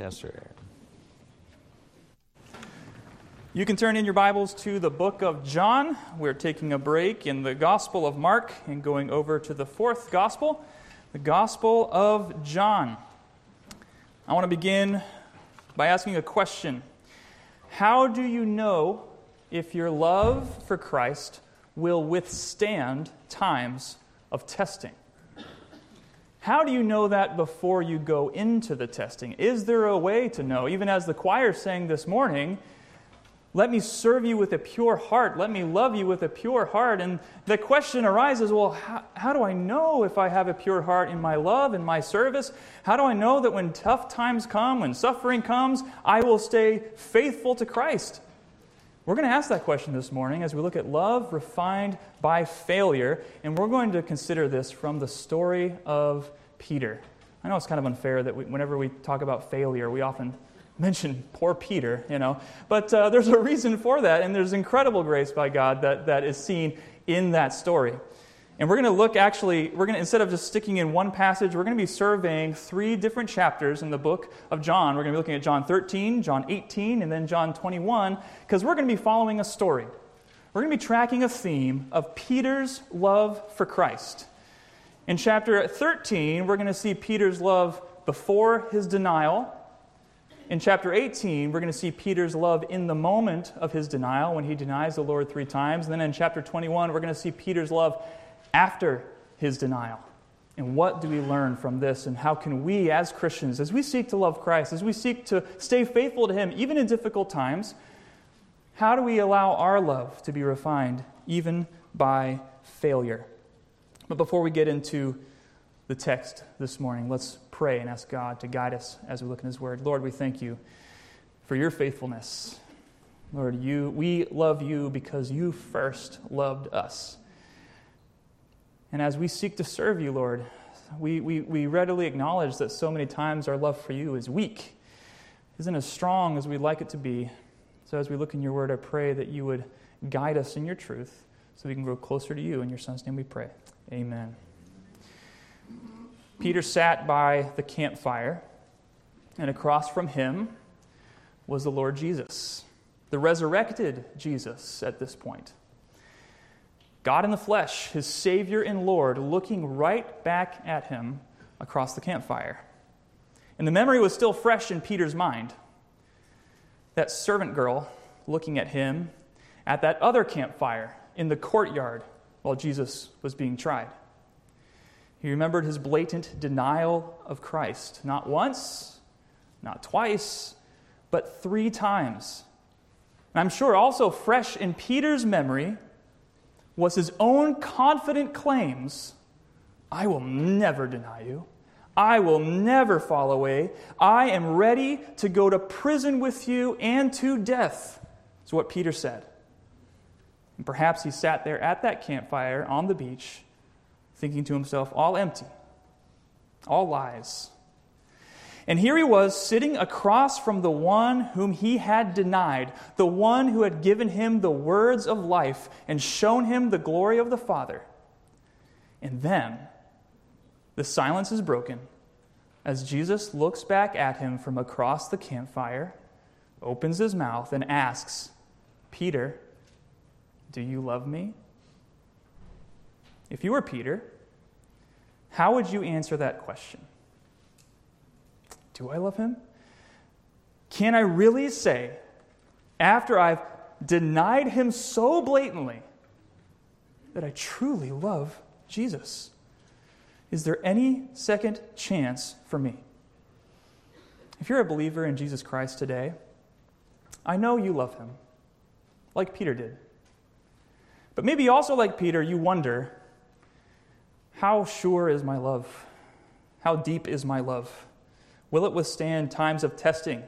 Pastor Aaron. You can turn in your Bibles to the book of John. We're taking a break in the Gospel of Mark and going over to the fourth Gospel, the Gospel of John. I want to begin by asking a question How do you know if your love for Christ will withstand times of testing? How do you know that before you go into the testing? Is there a way to know? Even as the choir sang this morning, let me serve you with a pure heart. Let me love you with a pure heart. And the question arises well, how, how, do I know if I have a pure heart in my love and my service? How do I know that when tough times come, when suffering comes, I will stay faithful to Christ? We're going to ask that question this morning as we look at love refined by failure. And we're going to consider this from the story of Peter. I know it's kind of unfair that we, whenever we talk about failure, we often mention poor Peter, you know. But uh, there's a reason for that, and there's incredible grace by God that, that is seen in that story. And we're going to look actually, we're going to, instead of just sticking in one passage, we're going to be surveying three different chapters in the book of John. We're going to be looking at John 13, John 18, and then John 21, because we're going to be following a story. We're going to be tracking a theme of Peter's love for Christ. In chapter 13, we're going to see Peter's love before his denial in chapter 18, we're going to see Peter's love in the moment of his denial when he denies the Lord three times. And then in chapter 21, we're going to see Peter's love after his denial. And what do we learn from this? And how can we, as Christians, as we seek to love Christ, as we seek to stay faithful to Him, even in difficult times, how do we allow our love to be refined even by failure? But before we get into the text this morning, let's pray and ask God to guide us as we look in His Word. Lord, we thank you for your faithfulness. Lord, you, we love you because you first loved us. And as we seek to serve you, Lord, we, we, we readily acknowledge that so many times our love for you is weak, isn't as strong as we'd like it to be. So as we look in your word, I pray that you would guide us in your truth so we can grow closer to you. In your son's name we pray. Amen. Peter sat by the campfire, and across from him was the Lord Jesus, the resurrected Jesus at this point. God in the flesh, his Savior and Lord, looking right back at him across the campfire. And the memory was still fresh in Peter's mind. That servant girl looking at him at that other campfire in the courtyard while Jesus was being tried. He remembered his blatant denial of Christ, not once, not twice, but three times. And I'm sure also fresh in Peter's memory was his own confident claims I will never deny you. I will never fall away. I am ready to go to prison with you and to death. Is what Peter said. And perhaps he sat there at that campfire on the beach thinking to himself, all empty, all lies. And here he was sitting across from the one whom he had denied, the one who had given him the words of life and shown him the glory of the Father. And then the silence is broken as Jesus looks back at him from across the campfire, opens his mouth, and asks, Peter, do you love me? If you were Peter, how would you answer that question? Do I love him? Can I really say, after I've denied him so blatantly, that I truly love Jesus? Is there any second chance for me? If you're a believer in Jesus Christ today, I know you love him, like Peter did. But maybe also, like Peter, you wonder how sure is my love? How deep is my love? Will it withstand times of testing?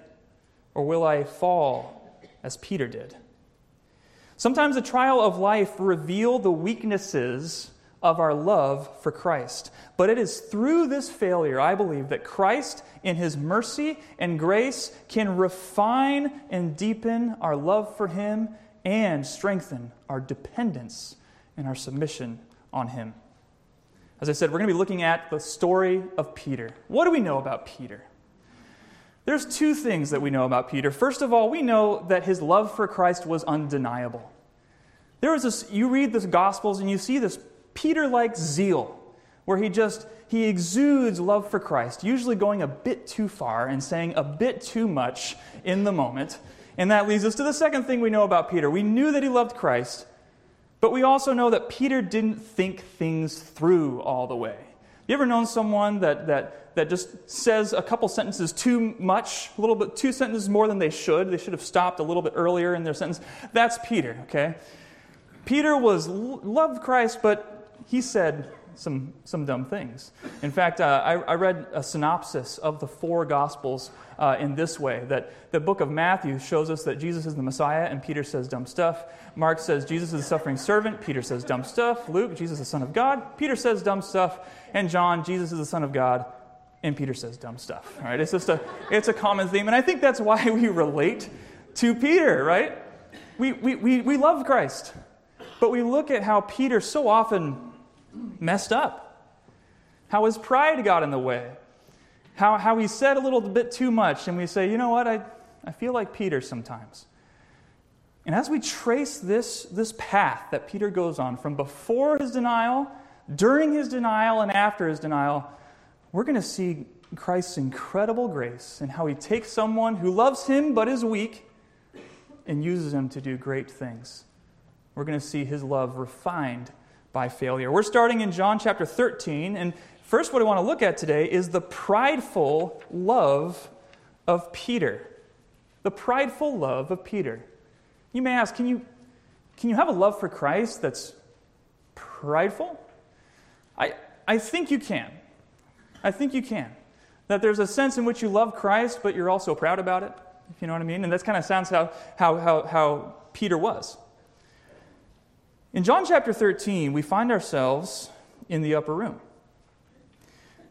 Or will I fall as Peter did? Sometimes the trial of life reveal the weaknesses of our love for Christ. But it is through this failure, I believe, that Christ, in his mercy and grace, can refine and deepen our love for him and strengthen our dependence and our submission on him. As I said, we're going to be looking at the story of Peter. What do we know about Peter? There's two things that we know about Peter. First of all, we know that his love for Christ was undeniable. There was this, you read the Gospels and you see this Peter like zeal where he just he exudes love for Christ, usually going a bit too far and saying a bit too much in the moment. And that leads us to the second thing we know about Peter. We knew that he loved Christ, but we also know that Peter didn't think things through all the way. You ever known someone that, that, that just says a couple sentences too much, a little bit, two sentences more than they should? They should have stopped a little bit earlier in their sentence. That's Peter, okay? Peter was loved Christ, but he said some, some dumb things. In fact, uh, I, I, read a synopsis of the four Gospels uh, in this way that the book of Matthew shows us that Jesus is the Messiah, and Peter says dumb stuff. Mark says Jesus is a suffering servant, Peter says dumb stuff. Luke, Jesus is the Son of God, Peter says dumb stuff. And John, Jesus is the Son of God, and Peter says dumb stuff. Right? It's just a, it's a common theme, and I think that's why we relate to Peter, right? We, we, we, we love Christ, but we look at how Peter so often messed up, how his pride got in the way, how, how he said a little bit too much, and we say, you know what, I, I feel like Peter sometimes. And as we trace this, this path that Peter goes on from before his denial, during his denial, and after his denial, we're going to see Christ's incredible grace and how he takes someone who loves him but is weak and uses him to do great things. We're going to see his love refined by failure. We're starting in John chapter 13, and first, what I want to look at today is the prideful love of Peter. The prideful love of Peter. You may ask, can you, can you have a love for Christ that's prideful? I, I think you can. I think you can. That there's a sense in which you love Christ, but you're also proud about it, if you know what I mean. And that kind of sounds how, how, how, how Peter was. In John chapter 13, we find ourselves in the upper room.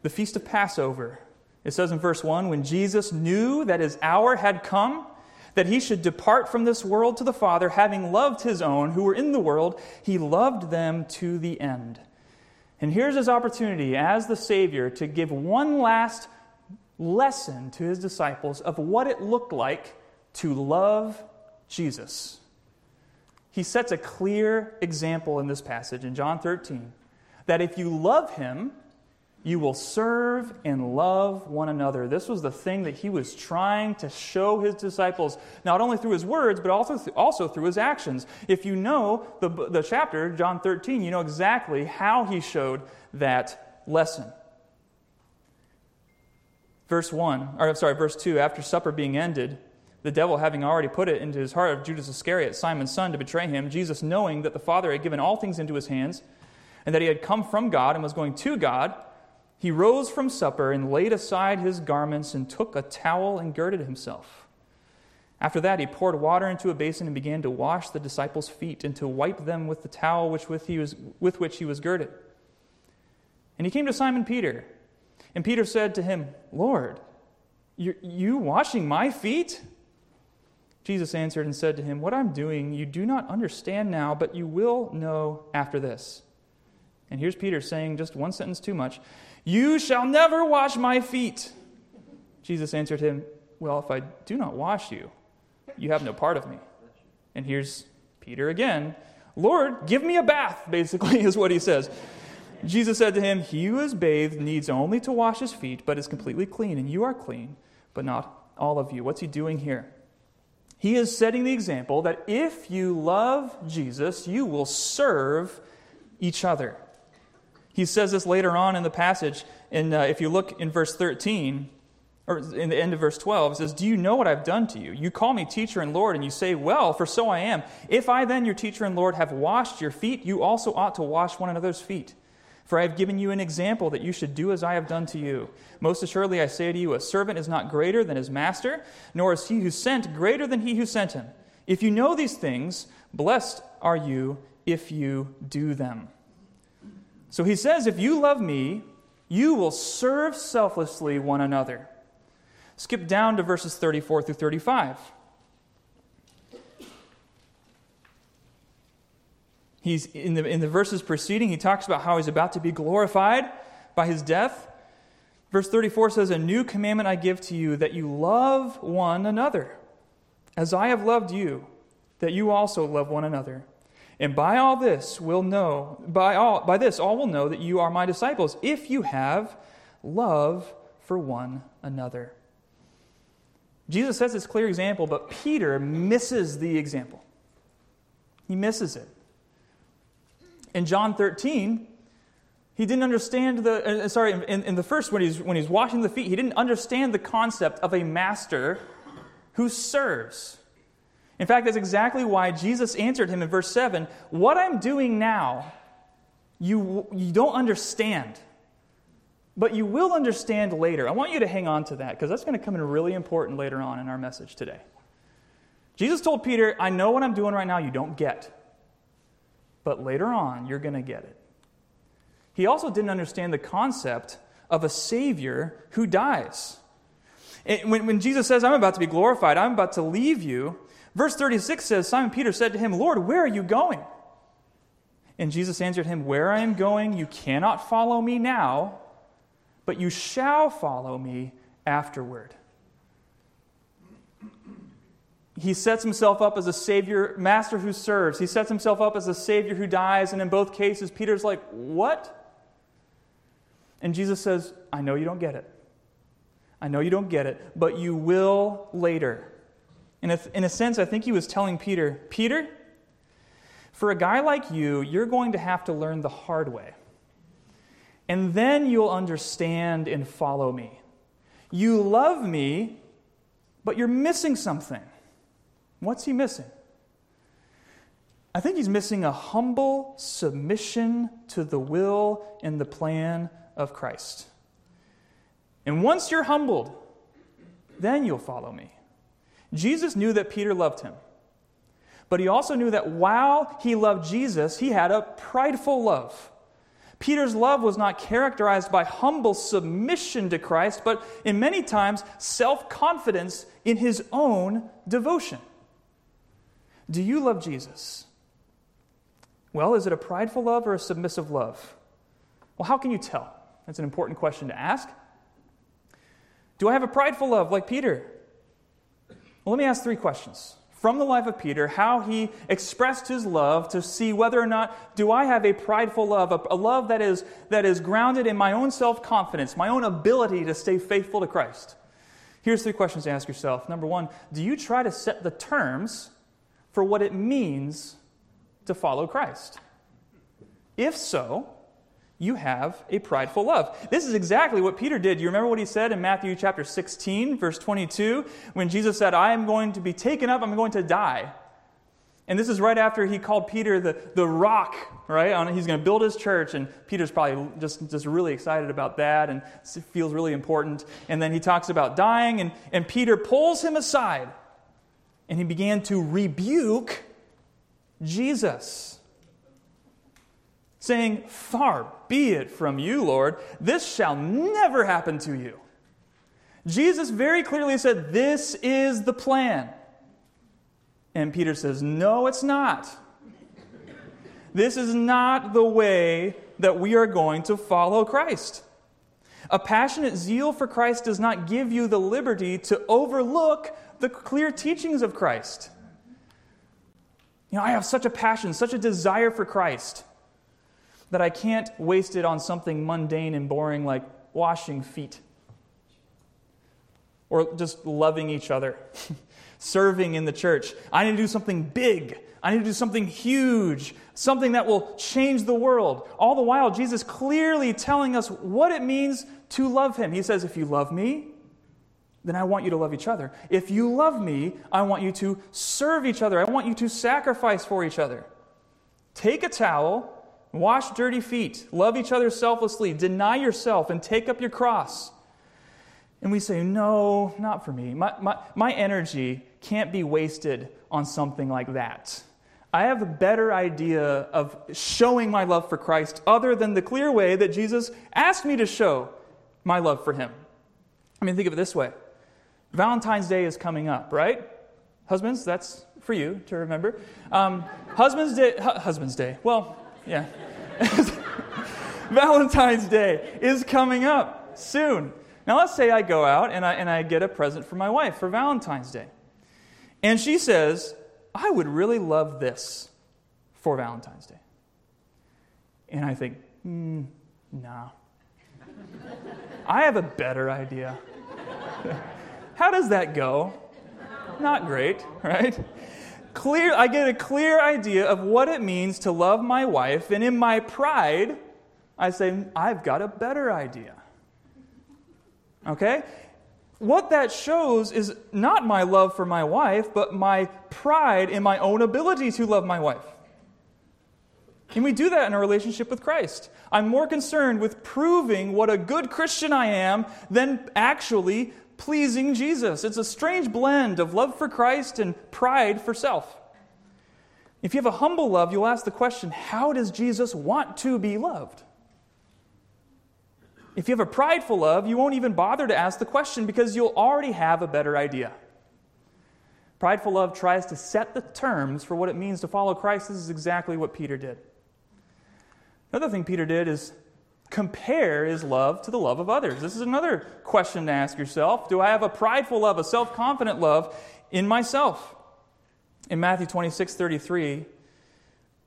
The feast of Passover. It says in verse 1 when Jesus knew that his hour had come, that he should depart from this world to the Father, having loved his own who were in the world, he loved them to the end. And here's his opportunity as the Savior to give one last lesson to his disciples of what it looked like to love Jesus he sets a clear example in this passage in John 13 that if you love him, you will serve and love one another. This was the thing that he was trying to show his disciples, not only through his words, but also, th- also through his actions. If you know the, the chapter, John 13, you know exactly how he showed that lesson. Verse 1, or I'm sorry, verse 2, after supper being ended, the devil having already put it into his heart of Judas Iscariot, Simon's son, to betray him, Jesus, knowing that the Father had given all things into his hands, and that he had come from God and was going to God, he rose from supper and laid aside his garments and took a towel and girded himself. After that, he poured water into a basin and began to wash the disciples' feet and to wipe them with the towel which with, he was, with which he was girded. And he came to Simon Peter. And Peter said to him, Lord, you washing my feet? Jesus answered and said to him, What I'm doing you do not understand now, but you will know after this. And here's Peter saying just one sentence too much You shall never wash my feet. Jesus answered him, Well, if I do not wash you, you have no part of me. And here's Peter again Lord, give me a bath, basically, is what he says. Jesus said to him, He who is bathed needs only to wash his feet, but is completely clean, and you are clean, but not all of you. What's he doing here? He is setting the example that if you love Jesus, you will serve each other. He says this later on in the passage, and uh, if you look in verse 13, or in the end of verse 12, it says, Do you know what I've done to you? You call me teacher and Lord, and you say, Well, for so I am. If I then, your teacher and Lord, have washed your feet, you also ought to wash one another's feet. For I have given you an example that you should do as I have done to you. Most assuredly, I say to you, a servant is not greater than his master, nor is he who sent greater than he who sent him. If you know these things, blessed are you if you do them. So he says, If you love me, you will serve selflessly one another. Skip down to verses 34 through 35. He's in the, in the verses preceding, he talks about how he's about to be glorified by his death. Verse 34 says, A new commandment I give to you, that you love one another. As I have loved you, that you also love one another. And by all this will know, by all by this all will know that you are my disciples, if you have love for one another. Jesus sets this clear example, but Peter misses the example. He misses it. In John 13, he didn't understand the, uh, sorry, in, in the first, when he's, when he's washing the feet, he didn't understand the concept of a master who serves. In fact, that's exactly why Jesus answered him in verse 7 What I'm doing now, you, you don't understand, but you will understand later. I want you to hang on to that because that's going to come in really important later on in our message today. Jesus told Peter, I know what I'm doing right now you don't get, but later on you're going to get it. He also didn't understand the concept of a Savior who dies. When, when Jesus says, I'm about to be glorified, I'm about to leave you, verse 36 says, Simon Peter said to him, Lord, where are you going? And Jesus answered him, Where I am going, you cannot follow me now, but you shall follow me afterward. He sets himself up as a savior, master who serves. He sets himself up as a savior who dies. And in both cases, Peter's like, What? And Jesus says, I know you don't get it. I know you don't get it, but you will later. And in a sense, I think he was telling Peter, Peter, for a guy like you, you're going to have to learn the hard way. And then you'll understand and follow me. You love me, but you're missing something. What's he missing? I think he's missing a humble submission to the will and the plan of Christ. And once you're humbled, then you'll follow me. Jesus knew that Peter loved him. But he also knew that while he loved Jesus, he had a prideful love. Peter's love was not characterized by humble submission to Christ, but in many times self confidence in his own devotion. Do you love Jesus? Well, is it a prideful love or a submissive love? Well, how can you tell? That's an important question to ask. Do I have a prideful love like Peter? Well, let me ask three questions. From the life of Peter, how he expressed his love to see whether or not do I have a prideful love, a, a love that is, that is grounded in my own self confidence, my own ability to stay faithful to Christ. Here's three questions to ask yourself. Number one, do you try to set the terms for what it means to follow Christ? If so, you have a prideful love. This is exactly what Peter did. You remember what he said in Matthew chapter 16, verse 22, when Jesus said, I am going to be taken up, I'm going to die. And this is right after he called Peter the, the rock, right? He's going to build his church, and Peter's probably just, just really excited about that and feels really important. And then he talks about dying, and, and Peter pulls him aside, and he began to rebuke Jesus saying, Far be it from you, Lord, this shall never happen to you. Jesus very clearly said, This is the plan. And Peter says, No, it's not. This is not the way that we are going to follow Christ. A passionate zeal for Christ does not give you the liberty to overlook the clear teachings of Christ. You know, I have such a passion, such a desire for Christ that I can't waste it on something mundane and boring like washing feet or just loving each other, serving in the church. I need to do something big. I need to do something huge, something that will change the world. All the while, Jesus clearly telling us what it means to love Him. He says, If you love me, then I want you to love each other. If you love me, I want you to serve each other. I want you to sacrifice for each other. Take a towel Wash dirty feet. Love each other selflessly. Deny yourself and take up your cross. And we say, No, not for me. My, my, my energy can't be wasted on something like that. I have a better idea of showing my love for Christ other than the clear way that Jesus asked me to show my love for Him. I mean, think of it this way Valentine's Day is coming up, right? Husbands, that's for you to remember. Um, husband's Day, hu- Husband's Day. Well, yeah. Valentine's Day is coming up soon. Now, let's say I go out and I, and I get a present for my wife for Valentine's Day. And she says, I would really love this for Valentine's Day. And I think, mm, nah. I have a better idea. How does that go? Not great, right? Clear, I get a clear idea of what it means to love my wife, and in my pride, I say, I've got a better idea. Okay? What that shows is not my love for my wife, but my pride in my own ability to love my wife. Can we do that in a relationship with Christ. I'm more concerned with proving what a good Christian I am than actually pleasing Jesus. It's a strange blend of love for Christ and pride for self. If you have a humble love, you'll ask the question how does Jesus want to be loved? If you have a prideful love, you won't even bother to ask the question because you'll already have a better idea. Prideful love tries to set the terms for what it means to follow Christ. This is exactly what Peter did. Another thing Peter did is compare his love to the love of others. This is another question to ask yourself. Do I have a prideful love, a self confident love in myself? In Matthew 26 33, it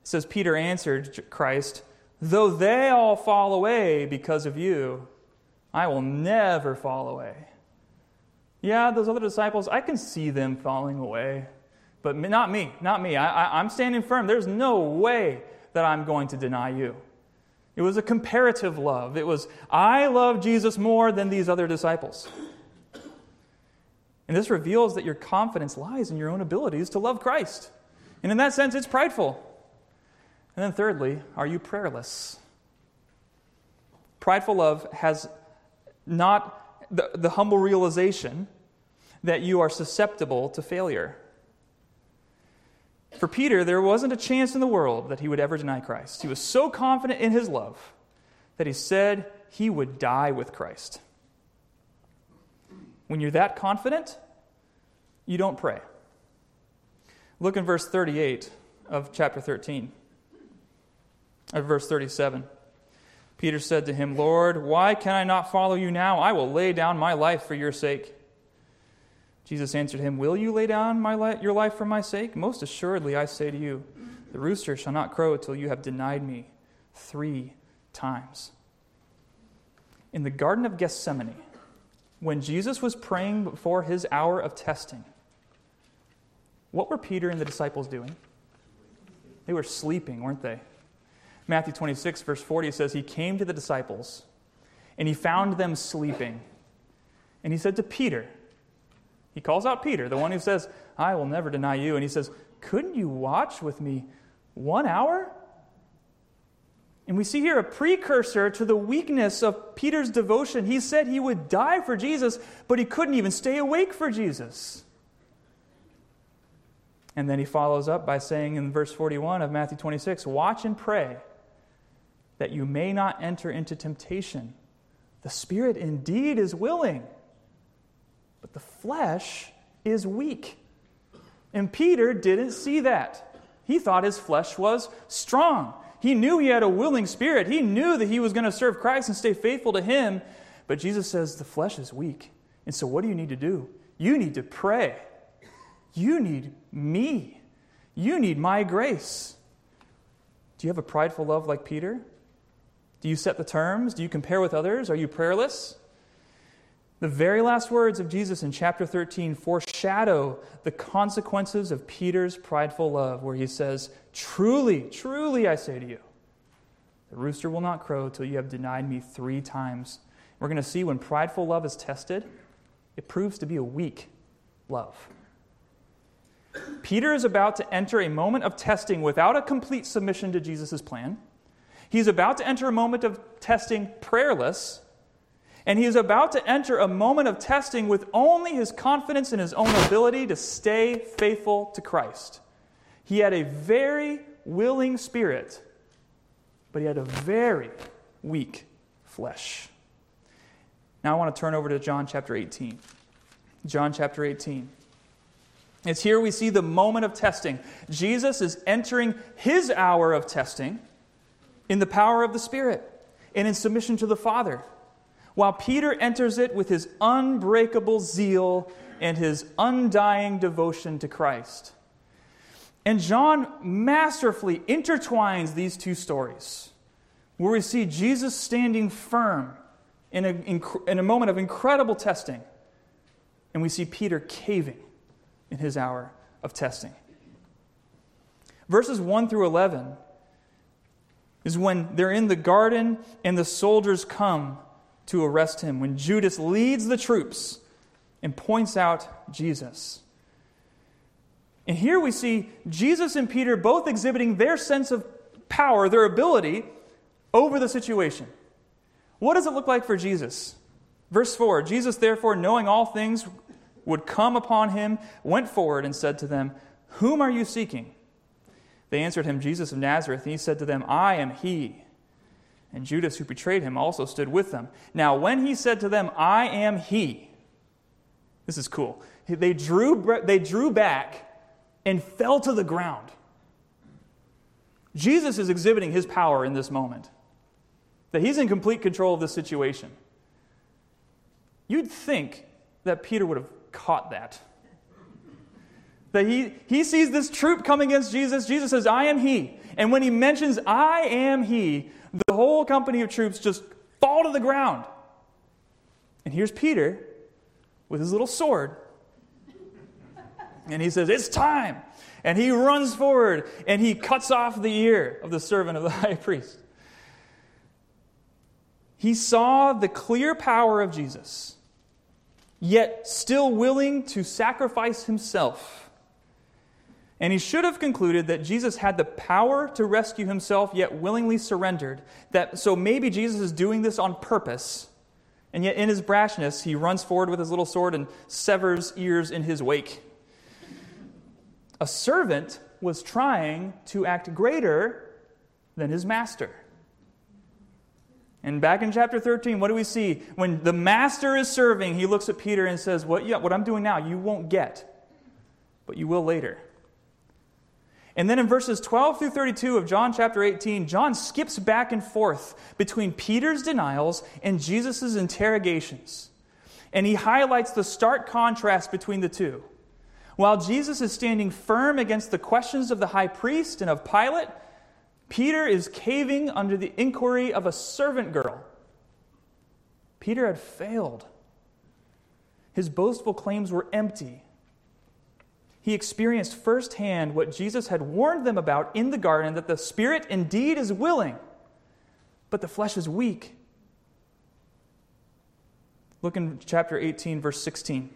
says, Peter answered Christ, Though they all fall away because of you, I will never fall away. Yeah, those other disciples, I can see them falling away, but not me, not me. I, am standing firm. There's no way that I'm going to deny you. It was a comparative love. It was, I love Jesus more than these other disciples. And this reveals that your confidence lies in your own abilities to love Christ. And in that sense, it's prideful. And then, thirdly, are you prayerless? Prideful love has not the, the humble realization that you are susceptible to failure. For Peter, there wasn't a chance in the world that he would ever deny Christ. He was so confident in his love that he said he would die with Christ. When you're that confident, you don't pray. Look in verse 38 of chapter 13. At verse 37. Peter said to him, Lord, why can I not follow you now? I will lay down my life for your sake. Jesus answered him, Will you lay down li- your life for my sake? Most assuredly, I say to you, the rooster shall not crow till you have denied me three times. In the Garden of Gethsemane, when Jesus was praying before his hour of testing, what were Peter and the disciples doing? They were sleeping, weren't they? Matthew 26, verse 40 says, He came to the disciples and he found them sleeping. And he said to Peter, He calls out Peter, the one who says, I will never deny you. And he says, Couldn't you watch with me one hour? And we see here a precursor to the weakness of Peter's devotion. He said he would die for Jesus, but he couldn't even stay awake for Jesus. And then he follows up by saying in verse 41 of Matthew 26 Watch and pray that you may not enter into temptation. The spirit indeed is willing, but the flesh is weak. And Peter didn't see that. He thought his flesh was strong. He knew he had a willing spirit. He knew that he was going to serve Christ and stay faithful to him. But Jesus says the flesh is weak. And so, what do you need to do? You need to pray. You need me. You need my grace. Do you have a prideful love like Peter? Do you set the terms? Do you compare with others? Are you prayerless? The very last words of Jesus in chapter 13 foreshadow the consequences of Peter's prideful love, where he says, Truly, truly, I say to you, the rooster will not crow till you have denied me three times. We're going to see when prideful love is tested, it proves to be a weak love. Peter is about to enter a moment of testing without a complete submission to Jesus' plan. He's about to enter a moment of testing prayerless, and he is about to enter a moment of testing with only his confidence in his own ability to stay faithful to Christ. He had a very willing spirit, but he had a very weak flesh. Now I want to turn over to John chapter 18. John chapter 18. It's here we see the moment of testing. Jesus is entering his hour of testing in the power of the Spirit and in submission to the Father. While Peter enters it with his unbreakable zeal and his undying devotion to Christ. And John masterfully intertwines these two stories, where we see Jesus standing firm in a, in a moment of incredible testing, and we see Peter caving in his hour of testing. Verses 1 through 11 is when they're in the garden and the soldiers come to arrest him, when Judas leads the troops and points out Jesus. And here we see Jesus and Peter both exhibiting their sense of power, their ability over the situation. What does it look like for Jesus? Verse 4 Jesus, therefore, knowing all things would come upon him, went forward and said to them, Whom are you seeking? They answered him, Jesus of Nazareth. And he said to them, I am he. And Judas, who betrayed him, also stood with them. Now, when he said to them, I am he, this is cool. They drew, they drew back and fell to the ground. Jesus is exhibiting his power in this moment, that he's in complete control of the situation. You'd think that Peter would have caught that. That he, he sees this troop coming against Jesus. Jesus says, I am he. And when he mentions, I am he, the whole company of troops just fall to the ground. And here's Peter with his little sword. And he says, It's time. And he runs forward and he cuts off the ear of the servant of the high priest. He saw the clear power of Jesus, yet still willing to sacrifice himself and he should have concluded that Jesus had the power to rescue himself, yet willingly surrendered. That, so maybe Jesus is doing this on purpose, and yet in his brashness, he runs forward with his little sword and severs ears in his wake. A servant was trying to act greater than his master. And back in chapter 13, what do we see? When the master is serving, he looks at Peter and says, What, yeah, what I'm doing now, you won't get, but you will later. And then in verses 12 through 32 of John chapter 18, John skips back and forth between Peter's denials and Jesus' interrogations. And he highlights the stark contrast between the two. While Jesus is standing firm against the questions of the high priest and of Pilate, Peter is caving under the inquiry of a servant girl. Peter had failed. His boastful claims were empty he experienced firsthand what Jesus had warned them about in the garden that the spirit indeed is willing, but the flesh is weak. Look in chapter 18, verse 16.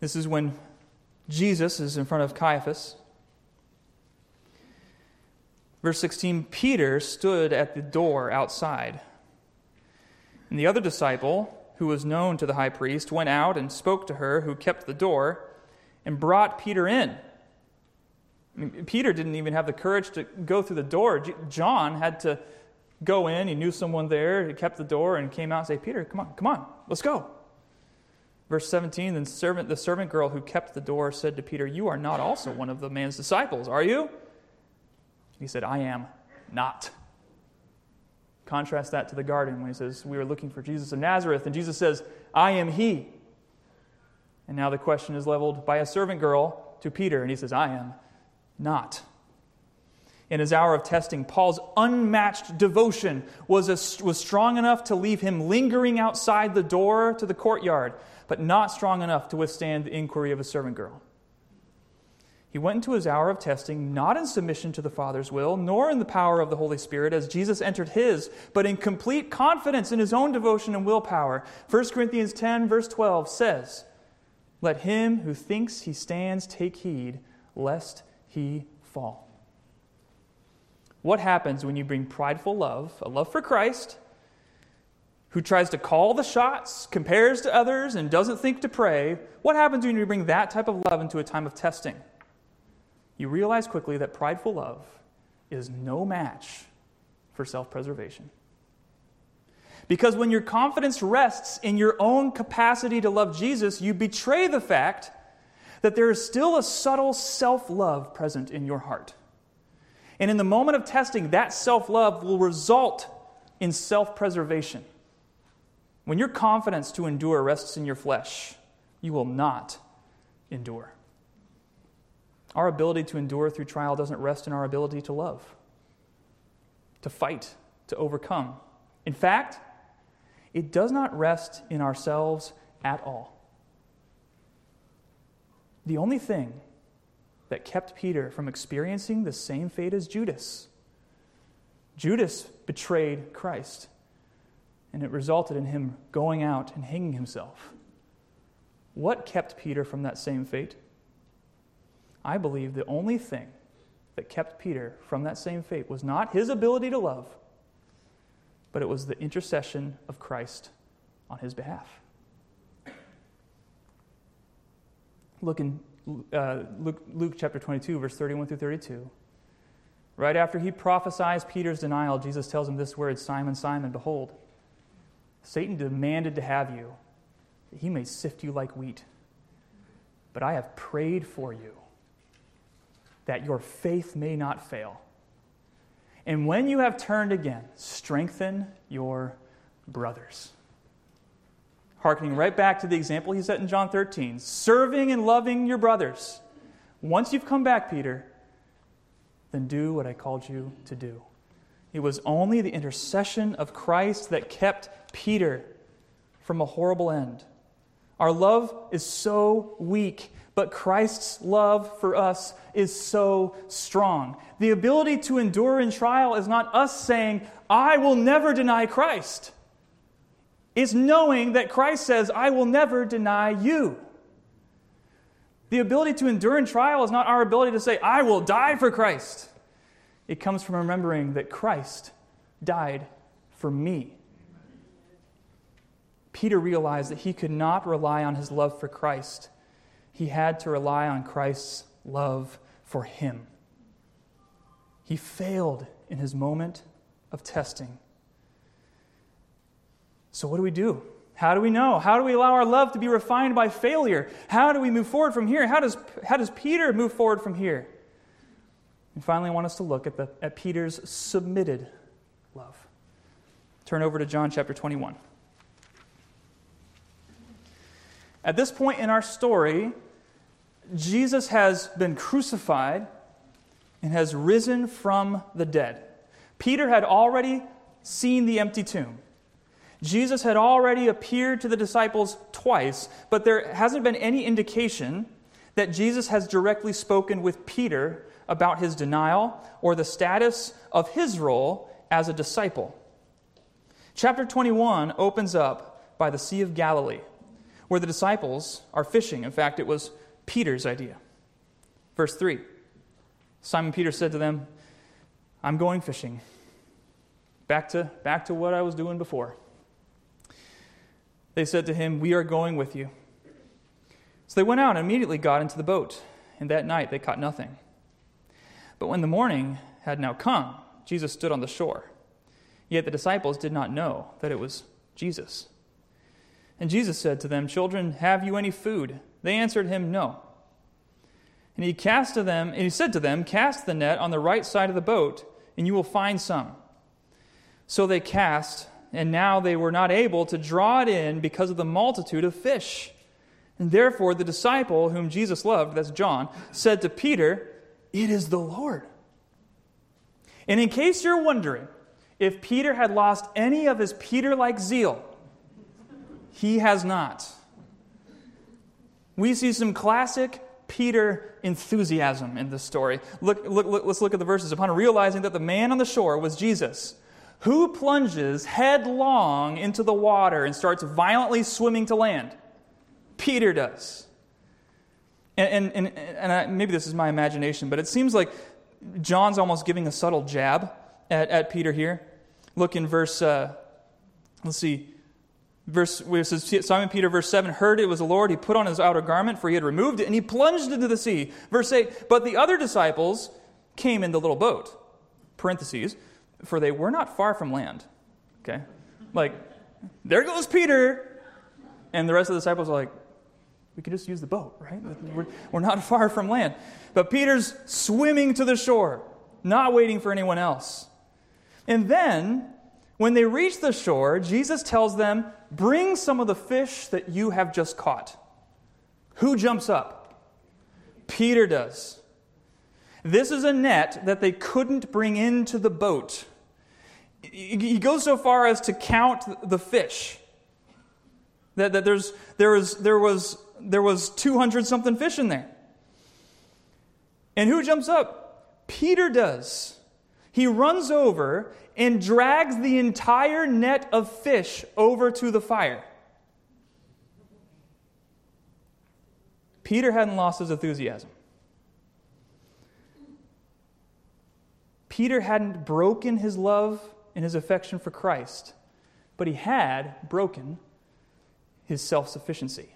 This is when Jesus is in front of Caiaphas. Verse 16 Peter stood at the door outside. And the other disciple, who was known to the high priest, went out and spoke to her who kept the door and brought Peter in. Peter didn't even have the courage to go through the door. John had to go in. He knew someone there. He kept the door and came out and say, Peter, come on, come on, let's go. Verse 17, then servant, the servant girl who kept the door said to Peter, You are not also one of the man's disciples, are you? He said, I am not. Contrast that to the garden when he says, We are looking for Jesus of Nazareth, and Jesus says, I am he. And now the question is leveled by a servant girl to Peter, and he says, I am not. In his hour of testing, Paul's unmatched devotion was, a, was strong enough to leave him lingering outside the door to the courtyard, but not strong enough to withstand the inquiry of a servant girl. He went into his hour of testing not in submission to the Father's will, nor in the power of the Holy Spirit as Jesus entered his, but in complete confidence in his own devotion and willpower. 1 Corinthians 10, verse 12 says, Let him who thinks he stands take heed, lest he fall. What happens when you bring prideful love, a love for Christ, who tries to call the shots, compares to others, and doesn't think to pray? What happens when you bring that type of love into a time of testing? You realize quickly that prideful love is no match for self preservation. Because when your confidence rests in your own capacity to love Jesus, you betray the fact that there is still a subtle self love present in your heart. And in the moment of testing, that self love will result in self preservation. When your confidence to endure rests in your flesh, you will not endure. Our ability to endure through trial doesn't rest in our ability to love, to fight, to overcome. In fact, it does not rest in ourselves at all. The only thing that kept Peter from experiencing the same fate as Judas. Judas betrayed Christ, and it resulted in him going out and hanging himself. What kept Peter from that same fate? I believe the only thing that kept Peter from that same fate was not his ability to love, but it was the intercession of Christ on his behalf. Look in uh, Luke, Luke chapter 22, verse 31 through 32. Right after he prophesies Peter's denial, Jesus tells him this word Simon, Simon, behold, Satan demanded to have you, that he may sift you like wheat. But I have prayed for you, that your faith may not fail. And when you have turned again, strengthen your brothers. Harkening right back to the example he set in John 13 serving and loving your brothers. Once you've come back, Peter, then do what I called you to do. It was only the intercession of Christ that kept Peter from a horrible end. Our love is so weak, but Christ's love for us is so strong. The ability to endure in trial is not us saying, I will never deny Christ. It's knowing that Christ says, I will never deny you. The ability to endure in trial is not our ability to say, I will die for Christ. It comes from remembering that Christ died for me. Peter realized that he could not rely on his love for Christ, he had to rely on Christ's love for him. He failed in his moment of testing. So, what do we do? How do we know? How do we allow our love to be refined by failure? How do we move forward from here? How does, how does Peter move forward from here? And finally, I want us to look at, the, at Peter's submitted love. Turn over to John chapter 21. At this point in our story, Jesus has been crucified and has risen from the dead. Peter had already seen the empty tomb. Jesus had already appeared to the disciples twice, but there hasn't been any indication that Jesus has directly spoken with Peter about his denial or the status of his role as a disciple. Chapter 21 opens up by the Sea of Galilee, where the disciples are fishing. In fact, it was Peter's idea. Verse 3 Simon Peter said to them, I'm going fishing. Back to, back to what I was doing before. They said to him, We are going with you. So they went out and immediately got into the boat, and that night they caught nothing. But when the morning had now come, Jesus stood on the shore. Yet the disciples did not know that it was Jesus. And Jesus said to them, Children, have you any food? They answered him, No. And he cast to them, and he said to them, Cast the net on the right side of the boat, and you will find some. So they cast, and now they were not able to draw it in because of the multitude of fish. And therefore, the disciple whom Jesus loved, that's John, said to Peter, It is the Lord. And in case you're wondering if Peter had lost any of his Peter like zeal, he has not. We see some classic Peter enthusiasm in this story. Look, look, look, let's look at the verses. Upon realizing that the man on the shore was Jesus, who plunges headlong into the water and starts violently swimming to land? Peter does. And, and, and, and I, maybe this is my imagination, but it seems like John's almost giving a subtle jab at, at Peter here. Look in verse, uh, let's see, verse says Simon Peter, verse 7, heard it was the Lord. He put on his outer garment, for he had removed it, and he plunged into the sea. Verse 8, but the other disciples came in the little boat, parentheses, for they were not far from land. Okay? Like, there goes Peter. And the rest of the disciples are like, we can just use the boat, right? We're, we're not far from land. But Peter's swimming to the shore. not waiting for anyone else. And then, when they reach the shore, Jesus tells them, Bring some of the fish that you have just caught. Who jumps up? Peter does. This is a net that they couldn't bring into the boat. He goes so far as to count the fish. That, that there's, there, was, there, was, there was 200 something fish in there. And who jumps up? Peter does. He runs over and drags the entire net of fish over to the fire. Peter hadn't lost his enthusiasm. Peter hadn't broken his love and his affection for Christ, but he had broken his self sufficiency.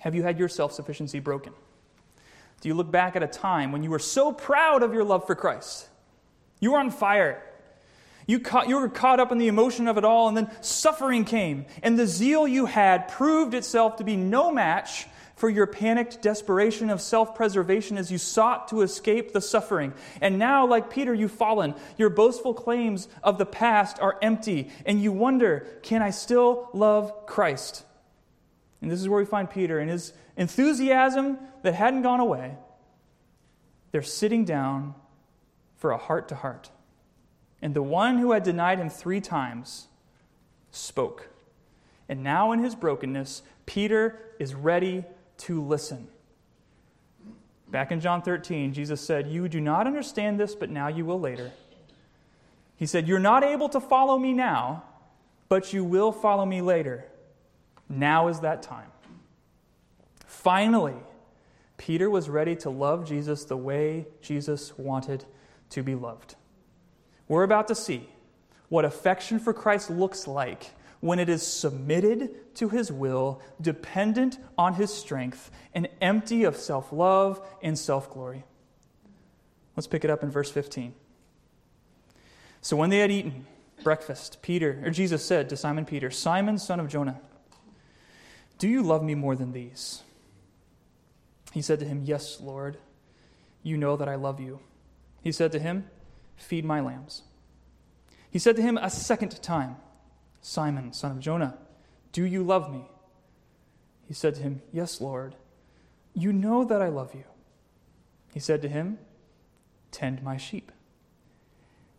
Have you had your self sufficiency broken? Do you look back at a time when you were so proud of your love for Christ? You were on fire. You, caught, you were caught up in the emotion of it all, and then suffering came, and the zeal you had proved itself to be no match for your panicked desperation of self preservation as you sought to escape the suffering. And now, like Peter, you've fallen. Your boastful claims of the past are empty, and you wonder, can I still love Christ? And this is where we find Peter and his enthusiasm that hadn't gone away. They're sitting down for a heart to heart. And the one who had denied him three times spoke. And now, in his brokenness, Peter is ready to listen. Back in John 13, Jesus said, You do not understand this, but now you will later. He said, You're not able to follow me now, but you will follow me later. Now is that time. Finally, Peter was ready to love Jesus the way Jesus wanted to be loved. We're about to see what affection for Christ looks like when it is submitted to his will, dependent on his strength, and empty of self love and self glory. Let's pick it up in verse 15. So when they had eaten breakfast, Peter, or Jesus said to Simon Peter, Simon, son of Jonah, do you love me more than these? He said to him, Yes, Lord, you know that I love you. He said to him, Feed my lambs. He said to him a second time, Simon, son of Jonah, do you love me? He said to him, Yes, Lord. You know that I love you. He said to him, Tend my sheep.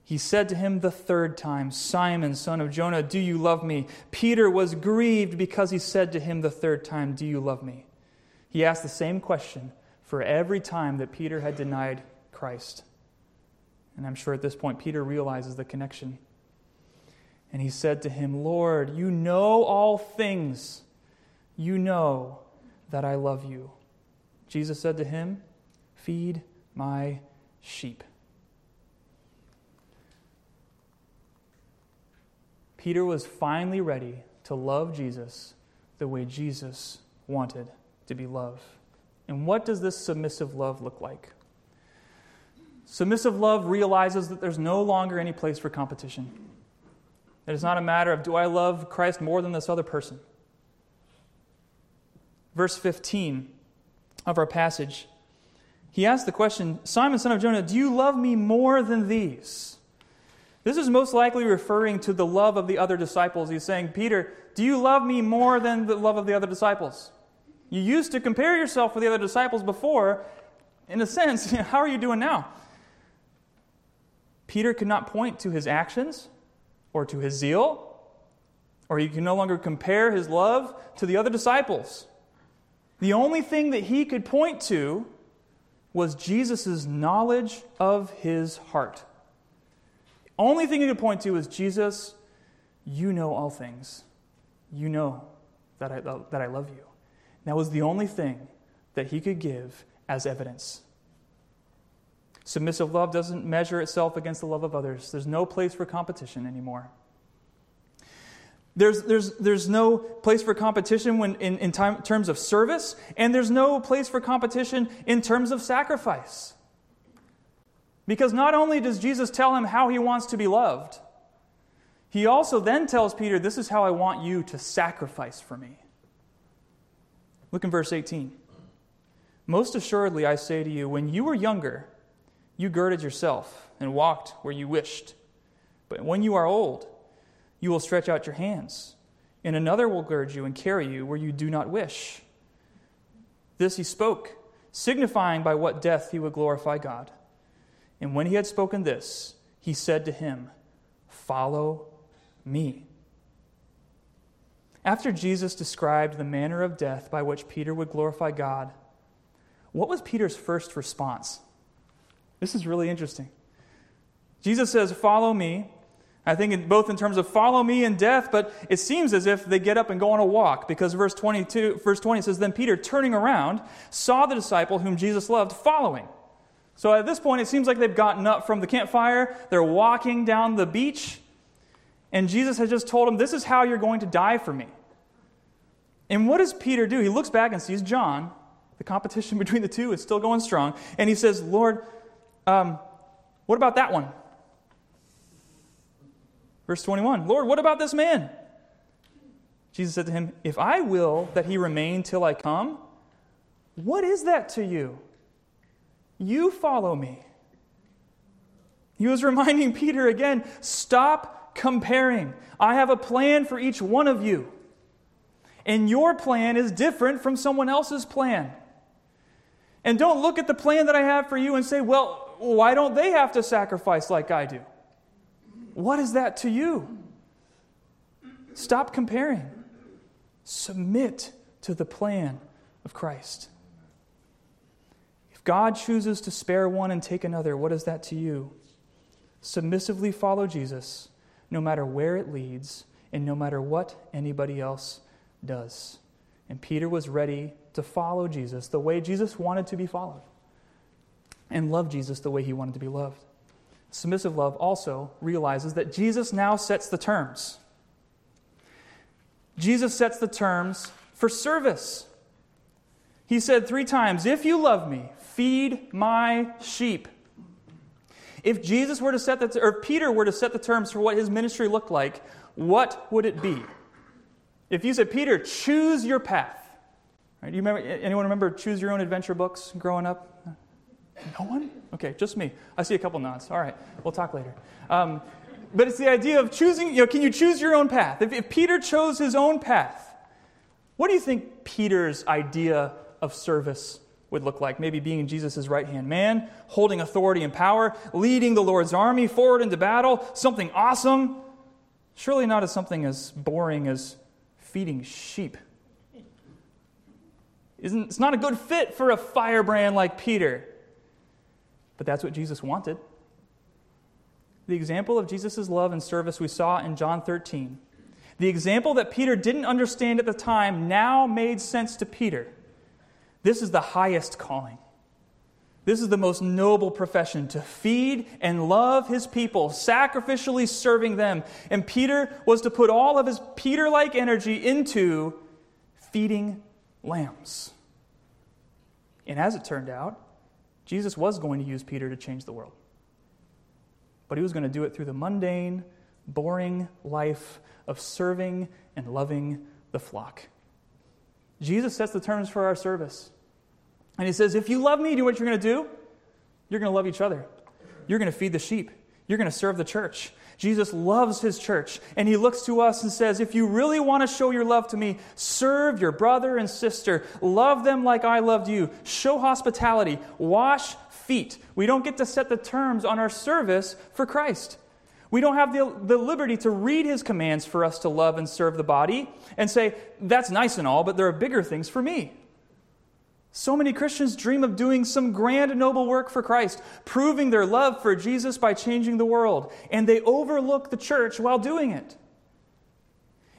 He said to him the third time, Simon, son of Jonah, do you love me? Peter was grieved because he said to him the third time, Do you love me? He asked the same question for every time that Peter had denied Christ. And I'm sure at this point, Peter realizes the connection. And he said to him, Lord, you know all things. You know that I love you. Jesus said to him, Feed my sheep. Peter was finally ready to love Jesus the way Jesus wanted to be loved. And what does this submissive love look like? Submissive love realizes that there's no longer any place for competition. It's not a matter of, do I love Christ more than this other person? Verse 15 of our passage, he asks the question Simon, son of Jonah, do you love me more than these? This is most likely referring to the love of the other disciples. He's saying, Peter, do you love me more than the love of the other disciples? You used to compare yourself with the other disciples before. In a sense, how are you doing now? Peter could not point to his actions or to his zeal, or he can no longer compare his love to the other disciples. The only thing that he could point to was Jesus' knowledge of his heart. The only thing he could point to was Jesus, you know all things. You know that I, that I love you. That was the only thing that he could give as evidence. Submissive love doesn't measure itself against the love of others. There's no place for competition anymore. There's, there's, there's no place for competition when, in, in time, terms of service, and there's no place for competition in terms of sacrifice. Because not only does Jesus tell him how he wants to be loved, he also then tells Peter, This is how I want you to sacrifice for me. Look in verse 18. Most assuredly, I say to you, when you were younger, You girded yourself and walked where you wished. But when you are old, you will stretch out your hands, and another will gird you and carry you where you do not wish. This he spoke, signifying by what death he would glorify God. And when he had spoken this, he said to him, Follow me. After Jesus described the manner of death by which Peter would glorify God, what was Peter's first response? This is really interesting. Jesus says, Follow me. I think in, both in terms of follow me in death, but it seems as if they get up and go on a walk because verse 22, verse 20 says, Then Peter, turning around, saw the disciple whom Jesus loved following. So at this point, it seems like they've gotten up from the campfire. They're walking down the beach, and Jesus has just told him, This is how you're going to die for me. And what does Peter do? He looks back and sees John. The competition between the two is still going strong. And he says, Lord, um, what about that one? Verse 21 Lord, what about this man? Jesus said to him, If I will that he remain till I come, what is that to you? You follow me. He was reminding Peter again stop comparing. I have a plan for each one of you. And your plan is different from someone else's plan. And don't look at the plan that I have for you and say, well, why don't they have to sacrifice like I do? What is that to you? Stop comparing. Submit to the plan of Christ. If God chooses to spare one and take another, what is that to you? Submissively follow Jesus, no matter where it leads and no matter what anybody else does. And Peter was ready to follow Jesus the way Jesus wanted to be followed and love Jesus the way he wanted to be loved. Submissive love also realizes that Jesus now sets the terms. Jesus sets the terms for service. He said three times, If you love me, feed my sheep. If Jesus were to set the, or Peter were to set the terms for what his ministry looked like, what would it be? If you said, Peter, choose your path. Right, you remember, anyone remember choose your own adventure books growing up? No one? Okay, just me. I see a couple nods. All right, we'll talk later. Um, but it's the idea of choosing, you know, can you choose your own path? If, if Peter chose his own path, what do you think Peter's idea of service would look like? Maybe being Jesus' right hand man, holding authority and power, leading the Lord's army forward into battle, something awesome. Surely not as something as boring as feeding sheep. Isn't, it's not a good fit for a firebrand like Peter. But that's what Jesus wanted. The example of Jesus' love and service we saw in John 13. The example that Peter didn't understand at the time now made sense to Peter. This is the highest calling. This is the most noble profession to feed and love his people, sacrificially serving them. And Peter was to put all of his Peter like energy into feeding lambs. And as it turned out, Jesus was going to use Peter to change the world. But he was going to do it through the mundane, boring life of serving and loving the flock. Jesus sets the terms for our service. And he says, If you love me, do what you're going to do? You're going to love each other. You're going to feed the sheep. You're going to serve the church. Jesus loves his church, and he looks to us and says, If you really want to show your love to me, serve your brother and sister. Love them like I loved you. Show hospitality. Wash feet. We don't get to set the terms on our service for Christ. We don't have the, the liberty to read his commands for us to love and serve the body and say, That's nice and all, but there are bigger things for me. So many Christians dream of doing some grand, noble work for Christ, proving their love for Jesus by changing the world, and they overlook the church while doing it.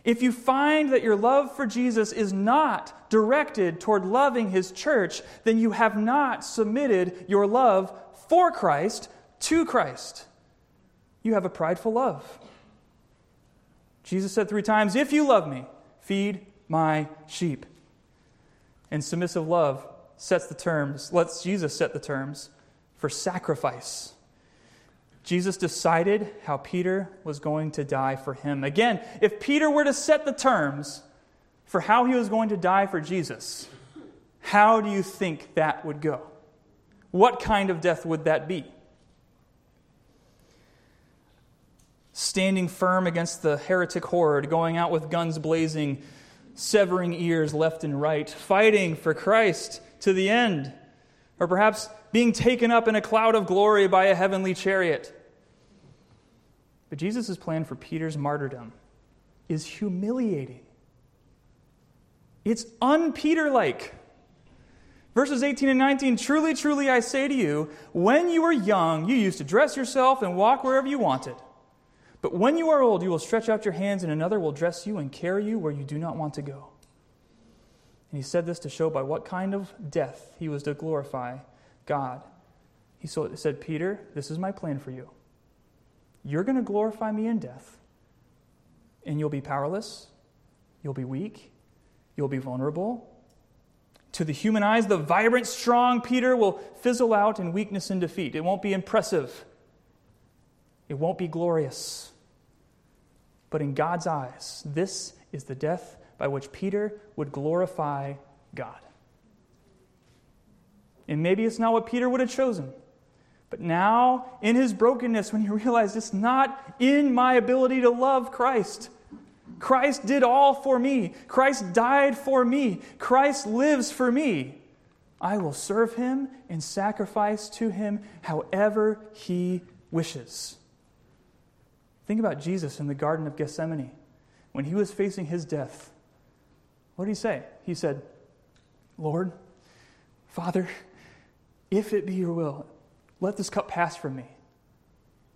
If you find that your love for Jesus is not directed toward loving his church, then you have not submitted your love for Christ to Christ. You have a prideful love. Jesus said three times, If you love me, feed my sheep. And submissive love sets the terms, lets Jesus set the terms for sacrifice. Jesus decided how Peter was going to die for him. Again, if Peter were to set the terms for how he was going to die for Jesus, how do you think that would go? What kind of death would that be? Standing firm against the heretic horde, going out with guns blazing, severing ears left and right, fighting for Christ to the end, or perhaps being taken up in a cloud of glory by a heavenly chariot. But Jesus' plan for Peter's martyrdom is humiliating. It's un Peter like. Verses 18 and 19 Truly, truly, I say to you, when you were young, you used to dress yourself and walk wherever you wanted. But when you are old, you will stretch out your hands, and another will dress you and carry you where you do not want to go. And he said this to show by what kind of death he was to glorify God. He said, Peter, this is my plan for you. You're going to glorify me in death, and you'll be powerless, you'll be weak, you'll be vulnerable. To the human eyes, the vibrant, strong Peter will fizzle out in weakness and defeat. It won't be impressive, it won't be glorious. But in God's eyes, this is the death by which Peter would glorify God. And maybe it's not what Peter would have chosen. But now, in his brokenness, when he realized it's not in my ability to love Christ, Christ did all for me. Christ died for me. Christ lives for me. I will serve him and sacrifice to him however he wishes. Think about Jesus in the Garden of Gethsemane. When he was facing his death, what did he say? He said, Lord, Father, if it be your will, let this cup pass from me.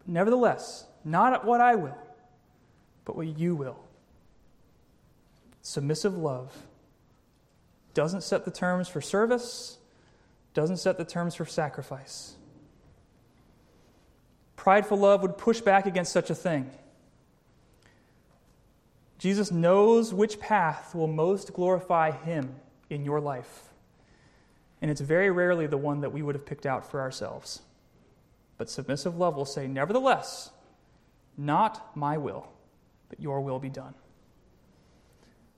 Nevertheless, not what I will, but what you will. Submissive love doesn't set the terms for service, doesn't set the terms for sacrifice. Prideful love would push back against such a thing. Jesus knows which path will most glorify him in your life. And it's very rarely the one that we would have picked out for ourselves. But submissive love will say, Nevertheless, not my will, but your will be done.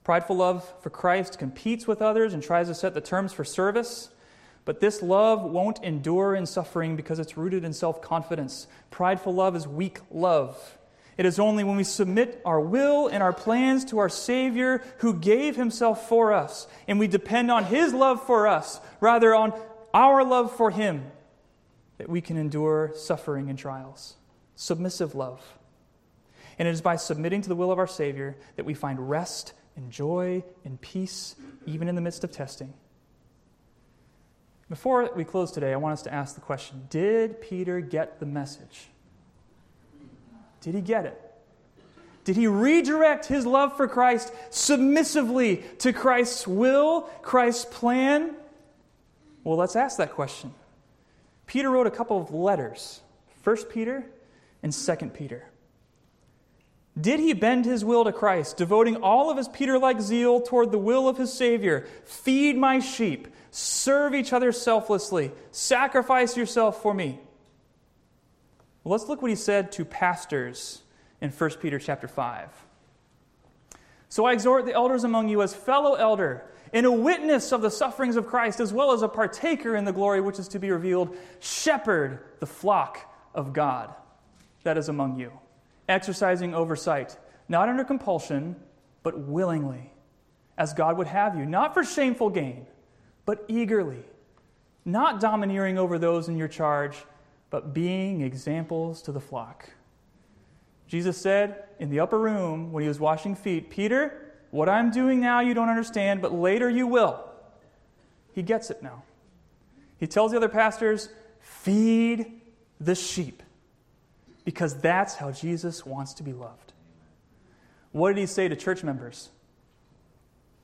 Prideful love for Christ competes with others and tries to set the terms for service. But this love won't endure in suffering because it's rooted in self confidence. Prideful love is weak love. It is only when we submit our will and our plans to our Savior who gave Himself for us, and we depend on His love for us rather on our love for Him, that we can endure suffering and trials. Submissive love. And it is by submitting to the will of our Savior that we find rest and joy and peace, even in the midst of testing. Before we close today, I want us to ask the question Did Peter get the message? Did he get it? Did he redirect his love for Christ submissively to Christ's will, Christ's plan? Well, let's ask that question. Peter wrote a couple of letters 1 Peter and 2 Peter. Did he bend his will to Christ, devoting all of his Peter like zeal toward the will of his Savior? Feed my sheep, serve each other selflessly, sacrifice yourself for me. Well, let's look what he said to pastors in 1 Peter chapter 5. So I exhort the elders among you as fellow elder and a witness of the sufferings of Christ, as well as a partaker in the glory which is to be revealed, shepherd the flock of God that is among you, exercising oversight, not under compulsion, but willingly, as God would have you, not for shameful gain, but eagerly, not domineering over those in your charge but being examples to the flock. Jesus said in the upper room when he was washing feet, Peter, what I'm doing now you don't understand, but later you will. He gets it now. He tells the other pastors, feed the sheep, because that's how Jesus wants to be loved. What did he say to church members?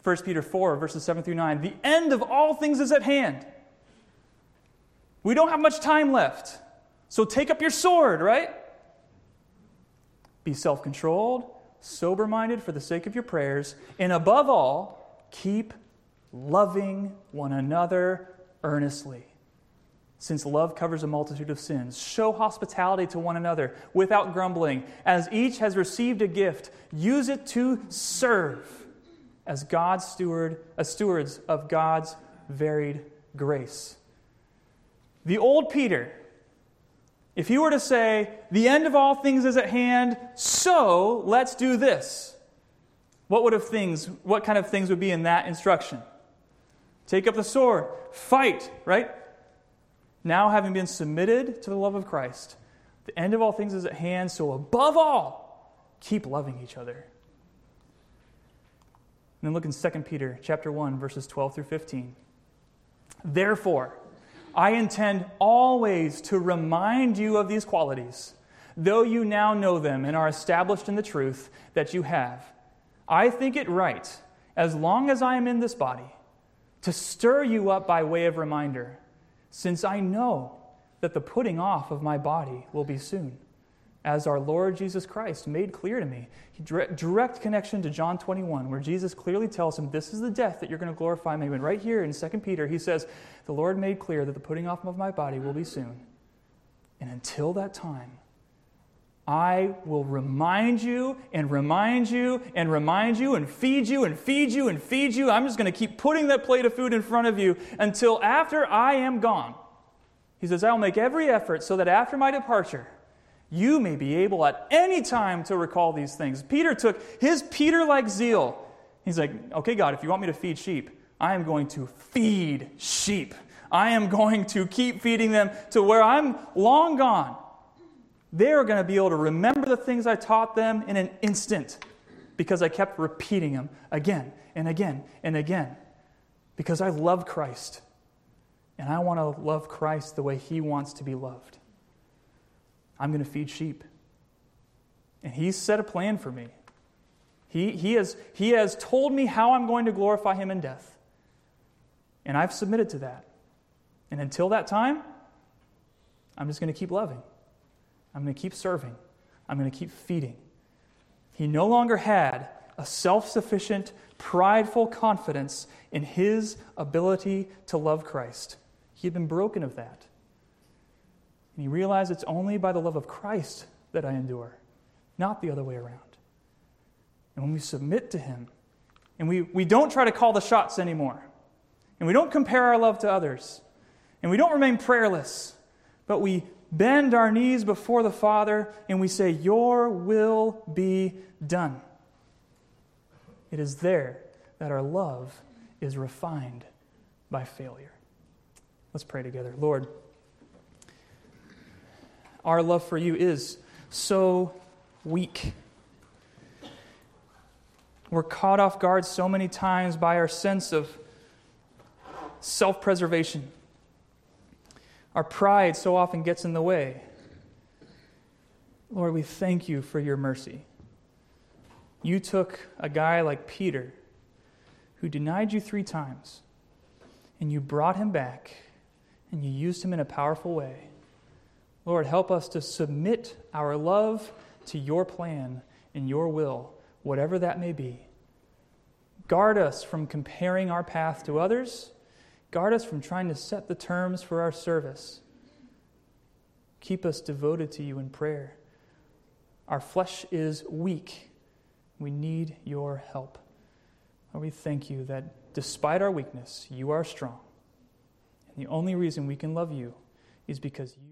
1 Peter 4, verses 7 through 9. The end of all things is at hand. We don't have much time left. So take up your sword, right? Be self controlled, sober minded for the sake of your prayers, and above all, keep loving one another earnestly. Since love covers a multitude of sins, show hospitality to one another without grumbling. As each has received a gift, use it to serve as God's steward, as stewards of God's varied grace. The old Peter if he were to say, The end of all things is at hand, so let's do this, what would have things, what kind of things would be in that instruction? Take up the sword, fight, right? Now, having been submitted to the love of Christ, the end of all things is at hand, so above all, keep loving each other. And then look in 2 Peter chapter 1, verses 12 through 15. Therefore, I intend always to remind you of these qualities, though you now know them and are established in the truth that you have. I think it right, as long as I am in this body, to stir you up by way of reminder, since I know that the putting off of my body will be soon as our Lord Jesus Christ made clear to me. Direct connection to John 21, where Jesus clearly tells him, This is the death that you're going to glorify me. And right here in 2 Peter, he says, The Lord made clear that the putting off of my body will be soon. And until that time, I will remind you and remind you and remind you and feed you and feed you and feed you. I'm just going to keep putting that plate of food in front of you until after I am gone. He says, I will make every effort so that after my departure, you may be able at any time to recall these things. Peter took his Peter like zeal. He's like, okay, God, if you want me to feed sheep, I am going to feed sheep. I am going to keep feeding them to where I'm long gone. They're going to be able to remember the things I taught them in an instant because I kept repeating them again and again and again because I love Christ and I want to love Christ the way He wants to be loved. I'm going to feed sheep. And He's set a plan for me. He, he, has, he has told me how I'm going to glorify Him in death. And I've submitted to that. And until that time, I'm just going to keep loving. I'm going to keep serving. I'm going to keep feeding. He no longer had a self sufficient, prideful confidence in his ability to love Christ. He had been broken of that. And he realized it's only by the love of Christ that I endure, not the other way around. And when we submit to him, and we, we don't try to call the shots anymore, and we don't compare our love to others, and we don't remain prayerless, but we bend our knees before the Father and we say, Your will be done. It is there that our love is refined by failure. Let's pray together. Lord, our love for you is so weak. We're caught off guard so many times by our sense of self preservation. Our pride so often gets in the way. Lord, we thank you for your mercy. You took a guy like Peter, who denied you three times, and you brought him back, and you used him in a powerful way. Lord, help us to submit our love to your plan and your will, whatever that may be. Guard us from comparing our path to others. Guard us from trying to set the terms for our service. Keep us devoted to you in prayer. Our flesh is weak. We need your help. Lord, we thank you that despite our weakness, you are strong. And the only reason we can love you is because you.